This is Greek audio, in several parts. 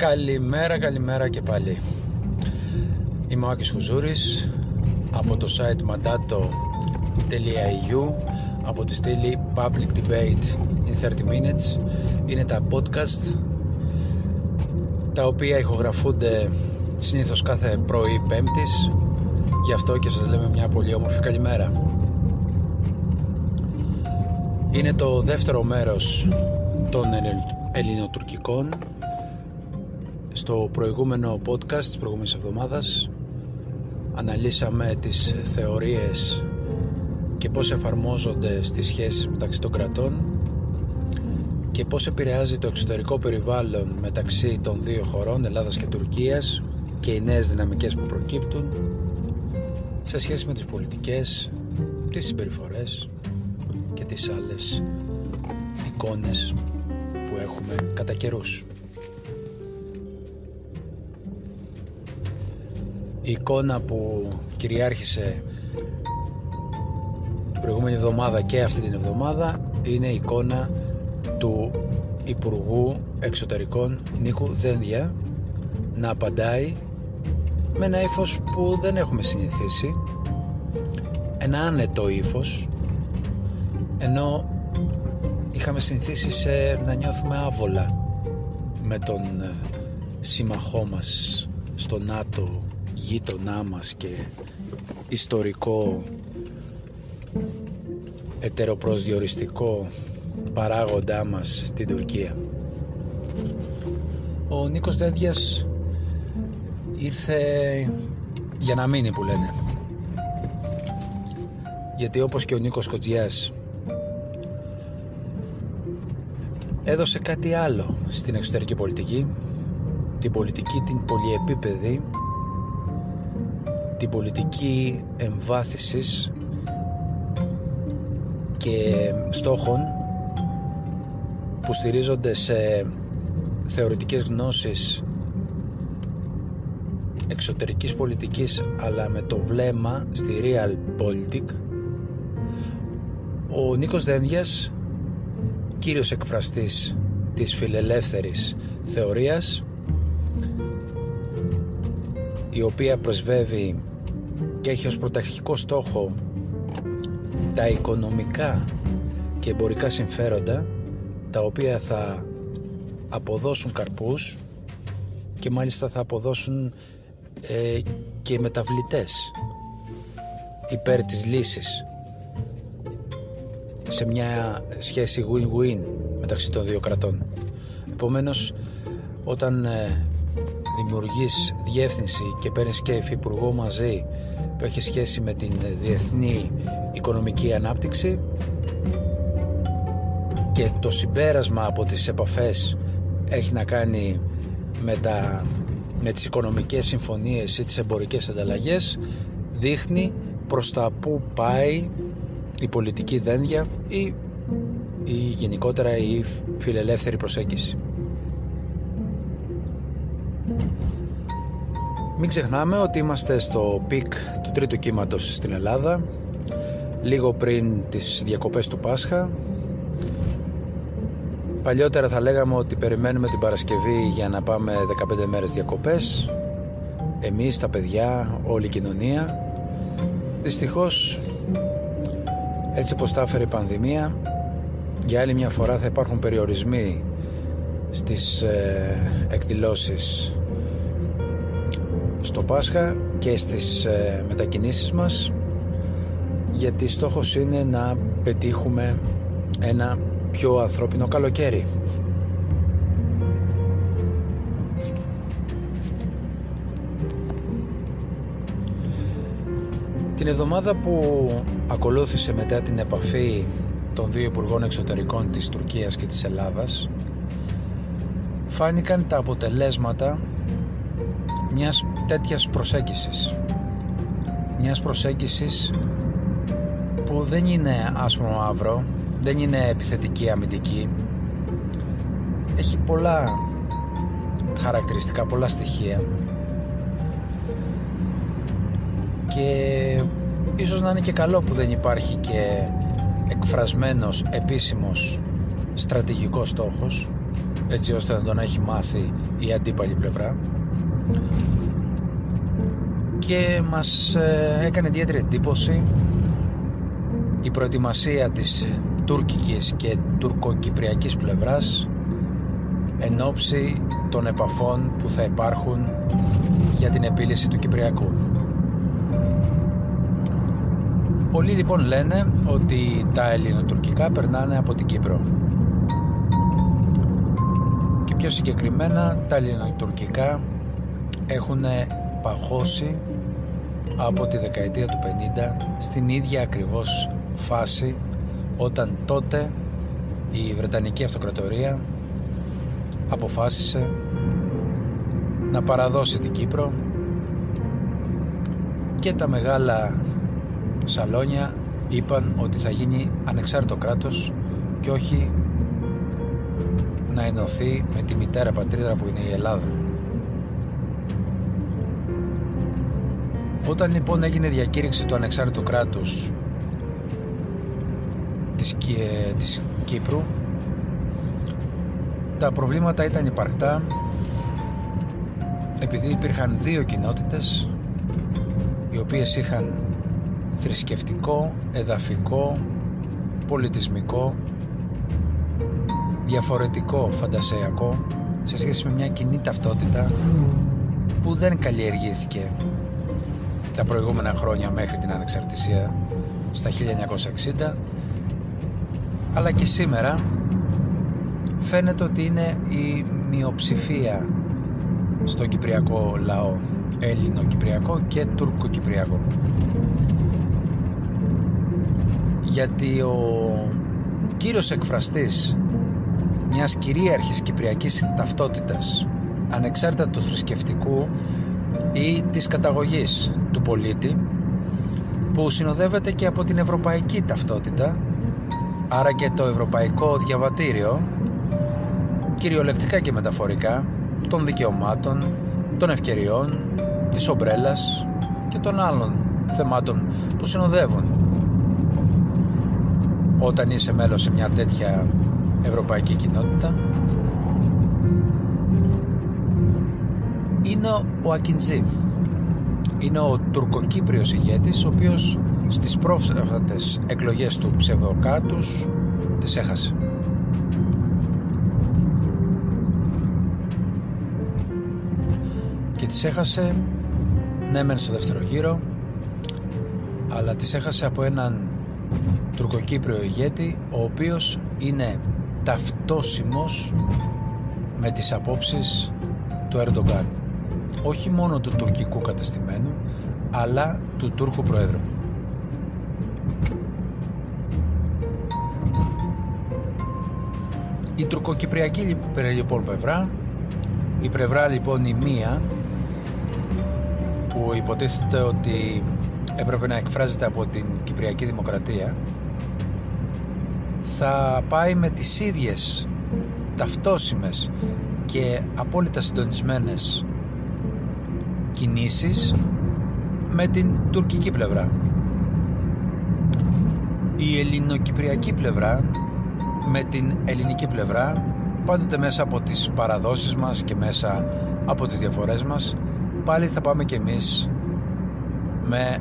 Καλημέρα, καλημέρα και πάλι. Είμαι ο Άκης Χουζούρης από το site mandato.eu από τη στήλη Public Debate in 30 Minutes. Είναι τα podcast τα οποία ηχογραφούνται συνήθως κάθε πρωί πέμπτης. Γι' αυτό και σας λέμε μια πολύ όμορφη καλημέρα. Είναι το δεύτερο μέρος των ελληνοτουρκικών στο προηγούμενο podcast της προηγούμενης εβδομάδας αναλύσαμε τις θεωρίες και πώς εφαρμόζονται στις σχέσεις μεταξύ των κρατών και πώς επηρεάζει το εξωτερικό περιβάλλον μεταξύ των δύο χωρών Ελλάδας και Τουρκίας και οι νέες δυναμικές που προκύπτουν σε σχέση με τις πολιτικές, τις συμπεριφορές και τις άλλες εικόνες που έχουμε κατά καιρούς. Η εικόνα που κυριάρχησε την προηγούμενη εβδομάδα και αυτή την εβδομάδα είναι η εικόνα του Υπουργού Εξωτερικών Νίκου Δένδια να απαντάει με ένα ύφος που δεν έχουμε συνηθίσει ένα άνετο ύφος ενώ είχαμε συνηθίσει σε να νιώθουμε άβολα με τον ε, σύμμαχό μας στο ΝΑΤΟ γείτονά μας και ιστορικό ετεροπροσδιοριστικό παράγοντά μας την Τουρκία. Ο Νίκος Δέντιας ήρθε για να μείνει που λένε. Γιατί όπως και ο Νίκος Κοτζιάς έδωσε κάτι άλλο στην εξωτερική πολιτική την πολιτική την πολυεπίπεδη την πολιτική εμβάθυνσης και στόχων που στηρίζονται σε θεωρητικές γνώσεις εξωτερικής πολιτικής αλλά με το βλέμμα στη real politic ο Νίκος Δένδιας κύριος εκφραστής της φιλελεύθερης θεωρίας η οποία προσβεύει και έχει ως πρωταρχικό στόχο τα οικονομικά και εμπορικά συμφέροντα τα οποία θα αποδώσουν καρπούς και μάλιστα θα αποδώσουν ε, και μεταβλητές υπέρ της λύσης σε μια σχέση win-win μεταξύ των δύο κρατών. Επομένως, όταν ε, δημιουργείς διεύθυνση και παίρνεις και υφυπουργό μαζί που έχει σχέση με την διεθνή οικονομική ανάπτυξη και το συμπέρασμα από τις επαφές έχει να κάνει με, τα, με τις οικονομικές συμφωνίες ή τις εμπορικές ανταλλαγές δείχνει προς τα που πάει η πολιτική δένδια ή, ή γενικότερα η φιλελεύθερη προσέγγιση. Μην ξεχνάμε ότι είμαστε στο peak του τρίτου κύματος στην Ελλάδα λίγο πριν τις διακοπές του Πάσχα. Παλιότερα θα λέγαμε ότι περιμένουμε την Παρασκευή για να πάμε 15 μέρες διακοπές. Εμείς, τα παιδιά, όλη η κοινωνία. Δυστυχώς έτσι πως τα έφερε η πανδημία για άλλη μια φορά θα υπάρχουν περιορισμοί στις ε, εκδηλώσεις στο Πάσχα και στις ε, μετακινήσεις μας γιατί στόχος είναι να πετύχουμε ένα πιο ανθρώπινο καλοκαίρι. Την εβδομάδα που ακολούθησε μετά την επαφή των δύο Υπουργών Εξωτερικών της Τουρκίας και της Ελλάδας φάνηκαν τα αποτελέσματα μιας τέτοιας προσέγγισης. Μιας προσέγγισης που δεν είναι άσπρο μαύρο δεν είναι επιθετική αμυντική. Έχει πολλά χαρακτηριστικά, πολλά στοιχεία. Και ίσως να είναι και καλό που δεν υπάρχει και εκφρασμένος επίσημος στρατηγικός στόχος έτσι ώστε να τον έχει μάθει η αντίπαλη πλευρά και μας ε, έκανε ιδιαίτερη εντύπωση η προετοιμασία της τουρκικής και τουρκοκυπριακής πλευράς εν ώψη των επαφών που θα υπάρχουν για την επίλυση του Κυπριακού. Πολλοί λοιπόν λένε ότι τα ελληνοτουρκικά περνάνε από την Κύπρο. Και πιο συγκεκριμένα τα ελληνοτουρκικά έχουν παγώσει από τη δεκαετία του 50 στην ίδια ακριβώς φάση όταν τότε η Βρετανική Αυτοκρατορία αποφάσισε να παραδώσει την Κύπρο και τα μεγάλα σαλόνια είπαν ότι θα γίνει ανεξάρτητο κράτος και όχι να ενωθεί με τη μητέρα πατρίδα που είναι η Ελλάδα. Όταν λοιπόν έγινε διακήρυξη του ανεξάρτητου κράτους της, της Κύπρου τα προβλήματα ήταν υπαρκτά επειδή υπήρχαν δύο κοινότητες οι οποίες είχαν θρησκευτικό, εδαφικό, πολιτισμικό, διαφορετικό φαντασιακό σε σχέση με μια κοινή ταυτότητα που δεν καλλιεργήθηκε τα προηγούμενα χρόνια μέχρι την ανεξαρτησία στα 1960 αλλά και σήμερα φαίνεται ότι είναι η μειοψηφία στο κυπριακό λαό Έλληνο-Κυπριακό και Τούρκο-Κυπριακό γιατί ο κύριος εκφραστής μιας κυρίαρχης κυπριακής ταυτότητας ανεξάρτητα του θρησκευτικού ή της καταγωγής του πολίτη που συνοδεύεται και από την ευρωπαϊκή ταυτότητα άρα και το ευρωπαϊκό διαβατήριο κυριολεκτικά και μεταφορικά των δικαιωμάτων, των ευκαιριών, της ομπρέλας και των άλλων θεμάτων που συνοδεύουν. Όταν είσαι μέλος σε μια τέτοια ευρωπαϊκή κοινότητα είναι ο Ακιντζή. Είναι ο τουρκοκύπριος ηγέτης ο οποίος στις πρόσφατες εκλογές του ψευδοκάτους τις έχασε. Και τις έχασε ναι μεν στο δεύτερο γύρο αλλά τις έχασε από έναν τουρκοκύπριο ηγέτη ο οποίος είναι ταυτόσιμος με τις απόψεις του Ερντογκάν όχι μόνο του τουρκικού κατεστημένου αλλά του Τούρκου Προέδρου. Η τουρκοκυπριακή λοιπόν πλευρά η πλευρά λοιπόν η μία που υποτίθεται ότι έπρεπε να εκφράζεται από την Κυπριακή Δημοκρατία θα πάει με τις ίδιες ταυτόσιμες και απόλυτα συντονισμένες κινήσεις με την τουρκική πλευρά. Η ελληνοκυπριακή πλευρά με την ελληνική πλευρά πάντοτε μέσα από τις παραδόσεις μας και μέσα από τις διαφορές μας πάλι θα πάμε και εμείς με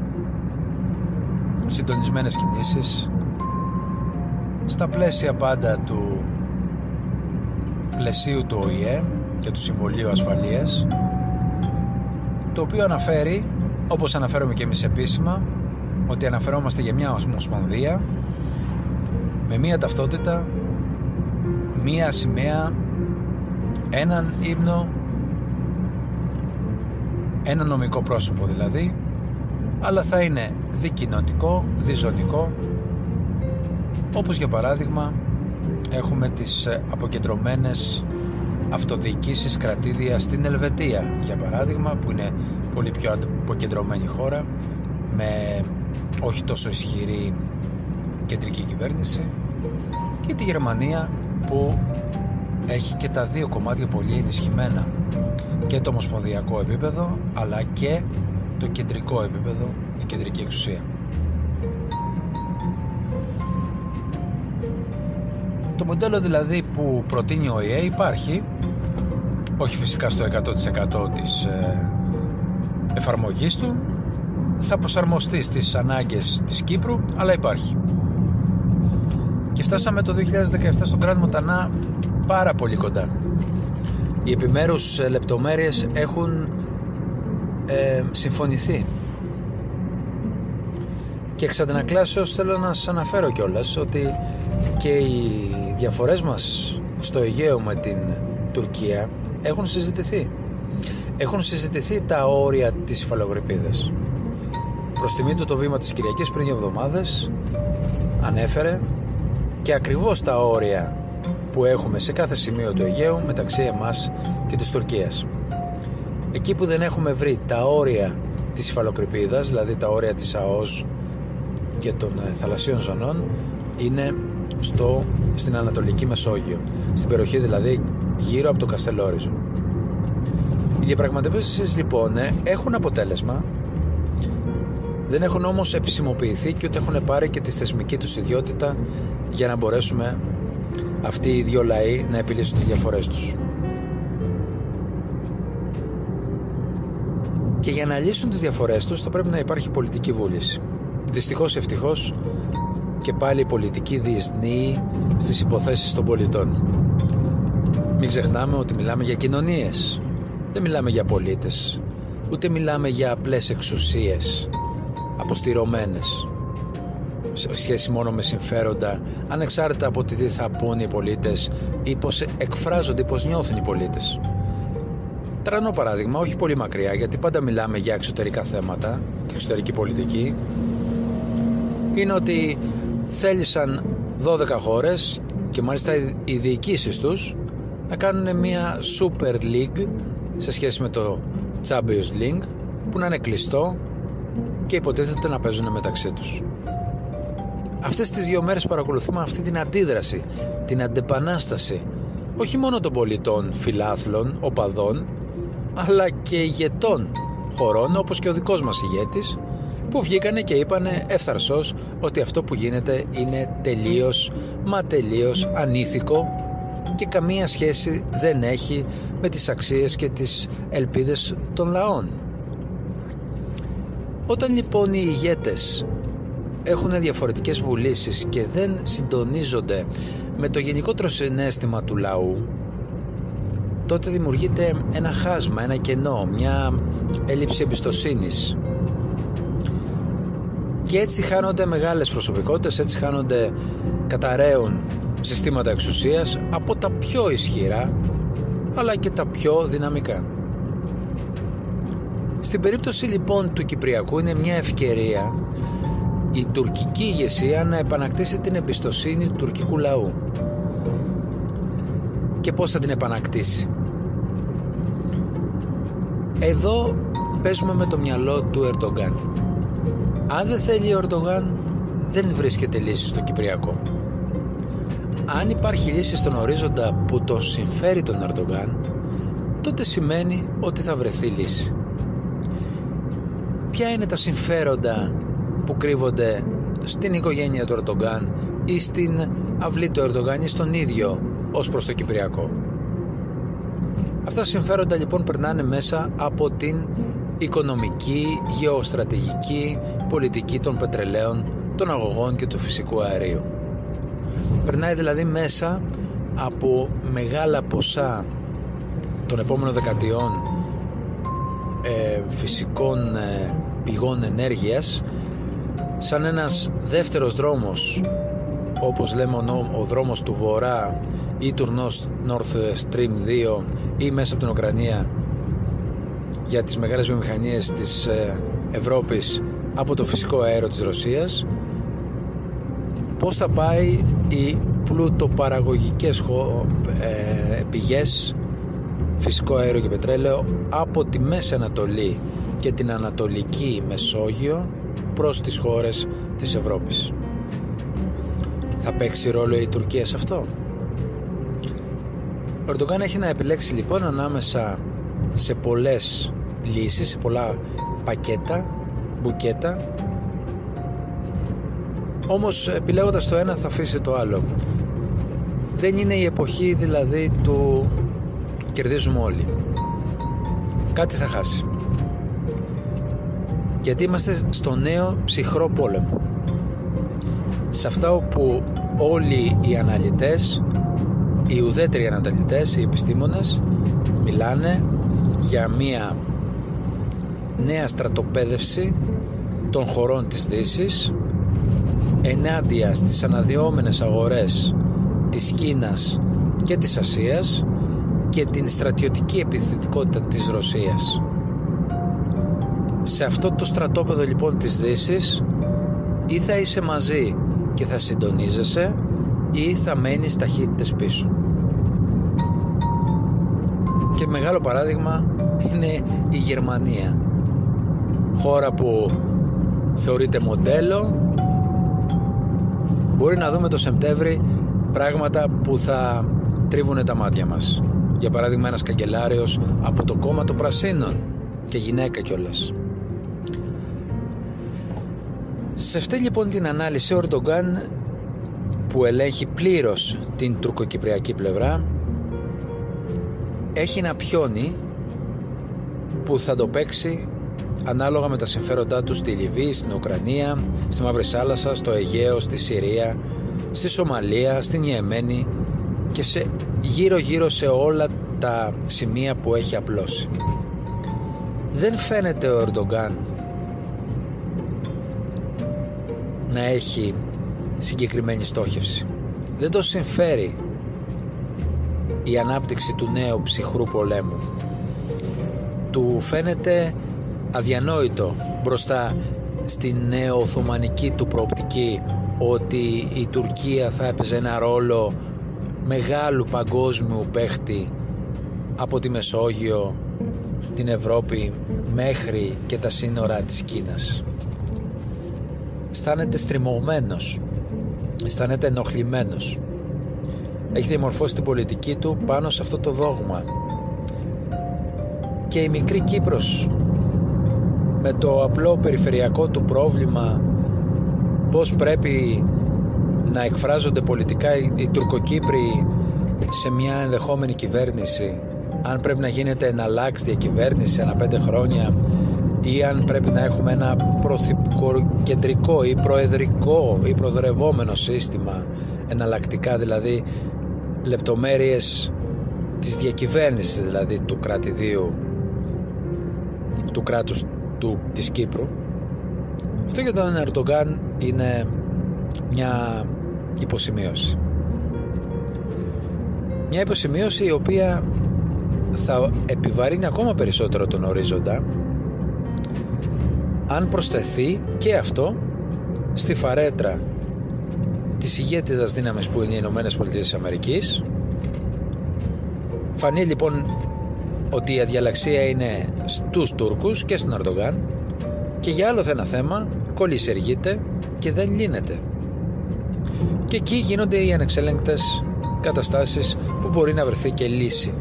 συντονισμένες κινήσεις στα πλαίσια πάντα του πλαισίου του ΟΗΕ και του Συμβολίου Ασφαλείας το οποίο αναφέρει όπως αναφέρομαι και εμείς επίσημα ότι αναφερόμαστε για μια ομοσπονδία με μια ταυτότητα μία σημαία έναν ύμνο ένα νομικό πρόσωπο δηλαδή αλλά θα είναι δικοινοτικό, διζωνικό όπως για παράδειγμα έχουμε τις ε, αποκεντρωμένες αυτοδιοικήσεις κρατήδια στην Ελβετία για παράδειγμα που είναι πολύ πιο αποκεντρωμένη χώρα με όχι τόσο ισχυρή κεντρική κυβέρνηση και τη Γερμανία που έχει και τα δύο κομμάτια πολύ ενισχυμένα και το ομοσπονδιακό επίπεδο αλλά και το κεντρικό επίπεδο, η κεντρική εξουσία. Μοντέλο δηλαδή που προτείνει ο ΙΕ υπάρχει, όχι φυσικά στο 100% της ε, εφαρμογής του, θα προσαρμοστεί στις ανάγκες της Κύπρου, αλλά υπάρχει. Και φτάσαμε το 2017 στον Κράτο Μοντανά πάρα πολύ κοντά. Οι επιμέρους ε, λεπτομέρειες έχουν ε, συμφωνηθεί. Και εξ αντανακλάσεως θέλω να σας αναφέρω κιόλας ότι και οι διαφορές μας στο Αιγαίο με την Τουρκία έχουν συζητηθεί. Έχουν συζητηθεί τα όρια της υφαλογρυπίδας. Προς τιμή του το βήμα της Κυριακής πριν δύο εβδομάδες ανέφερε και ακριβώς τα όρια που έχουμε σε κάθε σημείο του Αιγαίου μεταξύ εμάς και της Τουρκίας. Εκεί που δεν έχουμε βρει τα όρια της υφαλοκρηπίδας, δηλαδή τα όρια της ΑΟΣ και των ε, θαλασσίων ζωνών, είναι στο, στην Ανατολική Μεσόγειο, στην περιοχή δηλαδή γύρω από το Καστελόριζο. Οι διαπραγματεύσεις λοιπόν ε, έχουν αποτέλεσμα, δεν έχουν όμως επισημοποιηθεί και ούτε έχουν πάρει και τη θεσμική τους ιδιότητα για να μπορέσουμε αυτοί οι δύο λαοί να επιλύσουν τις διαφορές τους. Και για να λύσουν τις διαφορές τους θα πρέπει να υπάρχει πολιτική βούληση. Δυστυχώς ευτυχώς και πάλι η πολιτική διεισνύει στις υποθέσεις των πολιτών. Μην ξεχνάμε ότι μιλάμε για κοινωνίες. Δεν μιλάμε για πολίτες. Ούτε μιλάμε για απλές εξουσίες αποστηρωμένες σε σχέση μόνο με συμφέροντα ανεξάρτητα από τι θα πούν οι πολίτες ή πως εκφράζονται, πως νιώθουν οι πολίτες. Τρανό παράδειγμα, όχι πολύ μακριά, γιατί πάντα μιλάμε για εξωτερικά θέματα και εξωτερική πολιτική, είναι ότι θέλησαν 12 χώρες και μάλιστα οι διοικήσεις τους να κάνουν μια Super League σε σχέση με το Champions League που να είναι κλειστό και υποτίθεται να παίζουν μεταξύ τους. Αυτές τις δύο μέρες παρακολουθούμε αυτή την αντίδραση, την αντεπανάσταση όχι μόνο των πολιτών, φιλάθλων, οπαδών αλλά και ηγετών χωρών όπως και ο δικός μας ηγέτης που βγήκανε και είπανε ευθαρσώς ότι αυτό που γίνεται είναι τελείως μα τελείως ανήθικο και καμία σχέση δεν έχει με τις αξίες και τις ελπίδες των λαών. Όταν λοιπόν οι ηγέτες έχουν διαφορετικές βουλήσεις και δεν συντονίζονται με το γενικότερο συνέστημα του λαού τότε δημιουργείται ένα χάσμα, ένα κενό, μια έλλειψη εμπιστοσύνης και έτσι χάνονται μεγάλες προσωπικότητες, έτσι χάνονται καταραίουν συστήματα εξουσίας από τα πιο ισχυρά αλλά και τα πιο δυναμικά. Στην περίπτωση λοιπόν του Κυπριακού είναι μια ευκαιρία η τουρκική ηγεσία να επανακτήσει την εμπιστοσύνη του τουρκικού λαού. Και πώς θα την επανακτήσει; Εδώ παίζουμε με το μυαλό του Ερντογκάν. Αν δεν θέλει ο Ερντογάν δεν βρίσκεται λύση στο Κυπριακό. Αν υπάρχει λύση στον ορίζοντα που τον συμφέρει τον Ερντογκάν τότε σημαίνει ότι θα βρεθεί λύση. Ποια είναι τα συμφέροντα που κρύβονται στην οικογένεια του Ερντογκάν ή στην αυλή του Ερντογκάν ή στον ίδιο ως προς το Κυπριακό; Αυτά τα συμφέροντα λοιπόν περνάνε μέσα από την οικονομική, γεωστρατηγική, πολιτική των πετρελαίων, των αγωγών και του φυσικού αερίου. Περνάει δηλαδή μέσα από μεγάλα ποσά των επόμενων δεκατιών ε, φυσικών ε, πηγών ενέργειας σαν ένας δεύτερος δρόμος όπως λέμε ο, ο δρόμος του Βορρά ή του North Stream 2 ή μέσα από την Ουκρανία για τις μεγάλες βιομηχανίες της ε, Ευρώπης από το φυσικό αέριο της Ρωσίας πώς θα πάει οι πλουτοπαραγωγικές ε, πηγές φυσικό αέριο και πετρέλαιο από τη Μέση Ανατολή και την Ανατολική Μεσόγειο προς τις χώρες της Ευρώπης; Θα παίξει ρόλο η Τουρκία σε αυτό; Ο Ερντογκάν έχει να επιλέξει λοιπόν ανάμεσα σε πολλές λύσεις, σε πολλά πακέτα, μπουκέτα όμως επιλέγοντας το ένα θα αφήσει το άλλο δεν είναι η εποχή δηλαδή του κερδίζουμε όλοι. Κάτι θα χάσει. Γιατί είμαστε στο νέο ψυχρό πόλεμο. Σε αυτά όπου όλοι οι αναλυτές, οι ουδέτεροι αναλυτές, οι επιστήμονες μιλάνε για μία νέα στρατοπέδευση των χωρών της Δύσης ενάντια στις αναδυόμενες αγορές της Κίνας και της Ασίας και την στρατιωτική επιθετικότητα της Ρωσίας. Σε αυτό το στρατόπεδο λοιπόν της Δύσης ή θα είσαι μαζί και θα συντονίζεσαι ή θα μένεις ταχύτητες πίσω. Και μεγάλο παράδειγμα είναι η Γερμανία. Χώρα που θεωρείται μοντέλο μπορεί να δούμε το Σεπτέμβρη πράγματα που θα τρίβουν τα μάτια μας. Για παράδειγμα ένας καγκελάριος από το κόμμα των Πρασίνων και γυναίκα κιόλας. Σε αυτή λοιπόν την ανάλυση ο Ορντογκάν που ελέγχει πλήρως την τουρκοκυπριακή πλευρά έχει ένα πιόνι που θα το παίξει ανάλογα με τα συμφέροντά τους στη Λιβύη, στην Ουκρανία, στη Μαύρη Σάλασσα, στο Αιγαίο, στη Συρία, στη Σομαλία, στην Ιεμένη και σε γύρω γύρω σε όλα τα σημεία που έχει απλώσει. Δεν φαίνεται ο Ερντογκάν να έχει συγκεκριμένη στόχευση. Δεν το συμφέρει η ανάπτυξη του νέου ψυχρού πολέμου. Του φαίνεται αδιανόητο μπροστά στην νέο Οθωμανική του προοπτική ότι η Τουρκία θα έπαιζε ένα ρόλο μεγάλου παγκόσμιου παίχτη από τη Μεσόγειο, την Ευρώπη μέχρι και τα σύνορα της Κίνας. Αισθάνεται στριμωγμένος, αισθάνεται ενοχλημένος. Έχει διαμορφώσει την πολιτική του πάνω σε αυτό το δόγμα. Και η μικρή Κύπρος με το απλό περιφερειακό του πρόβλημα πώς πρέπει να εκφράζονται πολιτικά οι Τουρκοκύπροι σε μια ενδεχόμενη κυβέρνηση. Αν πρέπει να γίνεται εναλλάξει διακυβέρνηση ένα πέντε χρόνια ή αν πρέπει να έχουμε ένα κεντρικό ή προεδρικό ή προδρευόμενο σύστημα εναλλακτικά δηλαδή λεπτομέρειες της διακυβέρνησης δηλαδή του κρατηδίου του κράτους του, της Κύπρου. Αυτό για τον Ερντογκάν είναι μια υποσημείωση. Μια υποσημείωση η οποία θα επιβαρύνει ακόμα περισσότερο τον ορίζοντα αν προσθεθεί και αυτό στη φαρέτρα της ηγέτιδας δύναμης που είναι οι Ηνωμένες Πολιτείες της Αμερικής. Φανεί λοιπόν ότι η αδιαλαξία είναι στους Τούρκους και στον Αρντογάν και για άλλο ένα θέμα κολλησεργείται και δεν λύνεται. Και εκεί γίνονται οι ανεξέλεγκτες καταστάσεις που μπορεί να βρεθεί και λύση.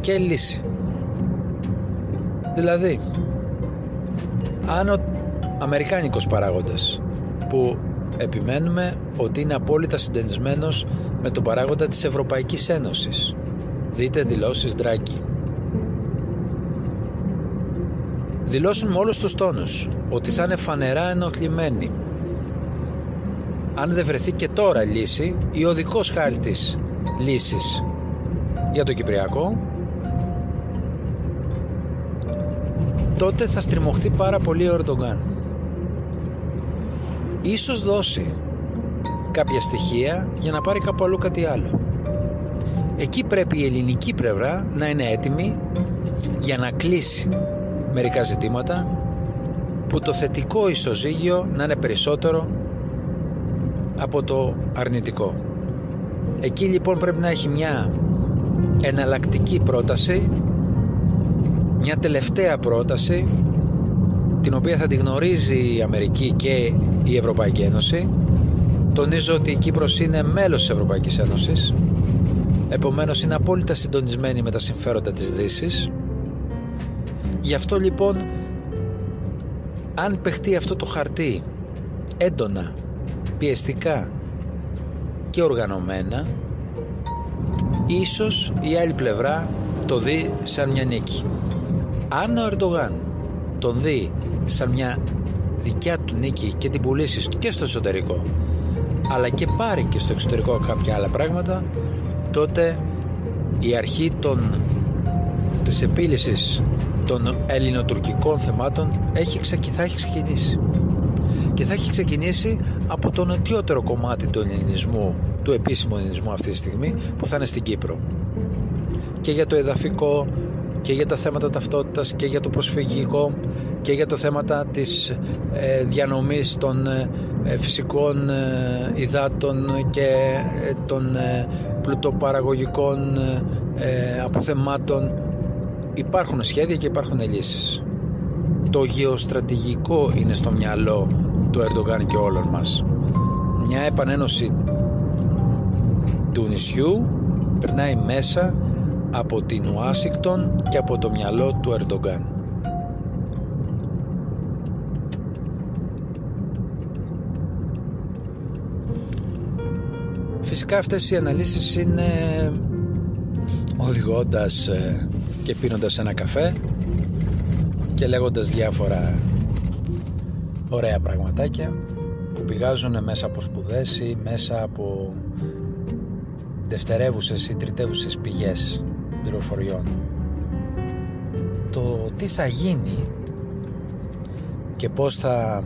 Και λύση. Δηλαδή, αν ο Αμερικάνικος παράγοντας που επιμένουμε ότι είναι απόλυτα συντενισμένος με τον παράγοντα της Ευρωπαϊκής Ένωσης. Δείτε δηλώσεις Ντράκη. Δηλώσουν με όλους τους τόνους ότι θα είναι φανερά ενοχλημένοι. Αν δεν βρεθεί και τώρα λύση ή ο δικός χάρτης λύσης για το Κυπριακό τότε θα στριμωχτεί πάρα πολύ ο Ερντογκάν. Ίσως δώσει κάποια στοιχεία για να πάρει κάπου αλλού κάτι άλλο. Εκεί πρέπει η ελληνική πλευρά να είναι έτοιμη για να κλείσει μερικά ζητήματα που το θετικό ισοζύγιο να είναι περισσότερο από το αρνητικό. Εκεί λοιπόν πρέπει να έχει μια εναλλακτική πρόταση, μια τελευταία πρόταση την οποία θα τη γνωρίζει η Αμερική και η Ευρωπαϊκή Ένωση. Τονίζω ότι η Κύπρος είναι μέλος της Ευρωπαϊκής Ένωσης, επομένως είναι απόλυτα συντονισμένη με τα συμφέροντα της Δύσης Γι' αυτό λοιπόν αν παιχτεί αυτό το χαρτί έντονα, πιεστικά και οργανωμένα ίσως η άλλη πλευρά το δει σαν μια νίκη. Αν ο Ερντογάν τον δει σαν μια δικιά του νίκη και την πουλήσει και στο εσωτερικό αλλά και πάρει και στο εξωτερικό κάποια άλλα πράγματα τότε η αρχή των, της επίλυσης των ελληνοτουρκικών θεμάτων έχει, θα έχει ξεκινήσει. Και θα έχει ξεκινήσει από το νοτιότερο κομμάτι του ελληνισμού του επίσημου ελληνισμού αυτή τη στιγμή που θα είναι στην Κύπρο. Και για το εδαφικό και για τα θέματα ταυτότητας και για το προσφυγικό και για το θέματα της ε, διανομής των ε, ε, φυσικών ε, υδάτων και ε, των πλουτοπαραγωγικών αποθεμάτων υπάρχουν σχέδια και υπάρχουν λύσεις. Το γεωστρατηγικό είναι στο μυαλό του Ερντογκάν και όλων μας. Μια επανένωση του νησιού περνάει μέσα από την Ουάσιγκτον και από το μυαλό του Ερντογκάν Φυσικά αυτές οι αναλύσεις είναι οδηγώντας ε, και πίνοντας ένα καφέ και λέγοντας διάφορα ωραία πραγματάκια που πηγάζουν μέσα από σπουδές ή μέσα από δευτερεύουσες ή τριτεύουσες πηγές πληροφοριών. Το τι θα γίνει και πώς θα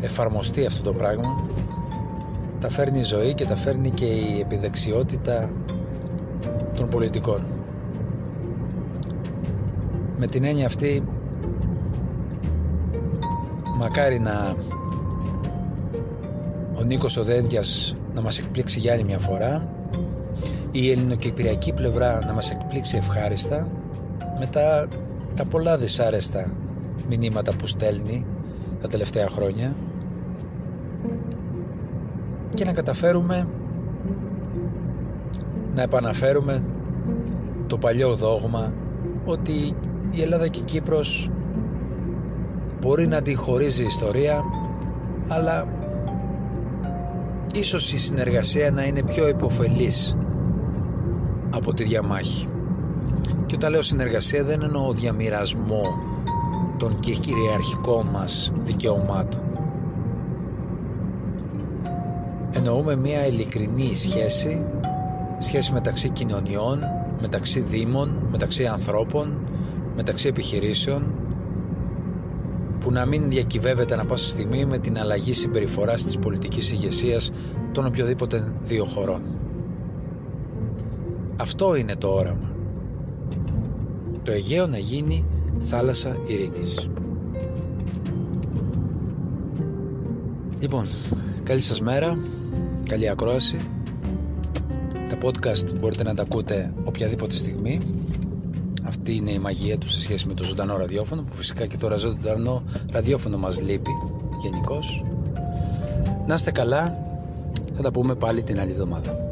εφαρμοστεί αυτό το πράγμα τα φέρνει η ζωή και τα φέρνει και η επιδεξιότητα των πολιτικών. Με την έννοια αυτή μακάρι να ο Νίκος ο να μας εκπλήξει για άλλη μια φορά η ελληνοκυπριακή πλευρά να μας εκπλήξει ευχάριστα μετά τα πολλά δυσάρεστα μηνύματα που στέλνει τα τελευταία χρόνια και να καταφέρουμε να επαναφέρουμε το παλιό δόγμα ότι η Ελλάδα και η Κύπρος μπορεί να την χωρίζει η ιστορία αλλά ίσως η συνεργασία να είναι πιο υποφελής από τη διαμάχη. Και όταν λέω συνεργασία δεν εννοώ διαμοιρασμό των κυριαρχικών μας δικαιωμάτων. Εννοούμε μια ειλικρινή σχέση σχέση μεταξύ κοινωνιών μεταξύ δήμων, μεταξύ ανθρώπων μεταξύ επιχειρήσεων που να μην διακυβεύεται ανα πάσα στιγμή με την αλλαγή συμπεριφοράς της πολιτικής ηγεσίας των οποιοδήποτε δύο χωρών. Αυτό είναι το όραμα. Το Αιγαίο να γίνει θάλασσα ειρήνης. Λοιπόν, καλή σας μέρα, καλή ακρόαση. Τα podcast μπορείτε να τα ακούτε οποιαδήποτε στιγμή. Αυτή είναι η μαγεία τους σε σχέση με το ζωντανό ραδιόφωνο που φυσικά και το ζωντανό ραδιόφωνο μας λείπει γενικώς. Να είστε καλά, θα τα πούμε πάλι την άλλη εβδομάδα.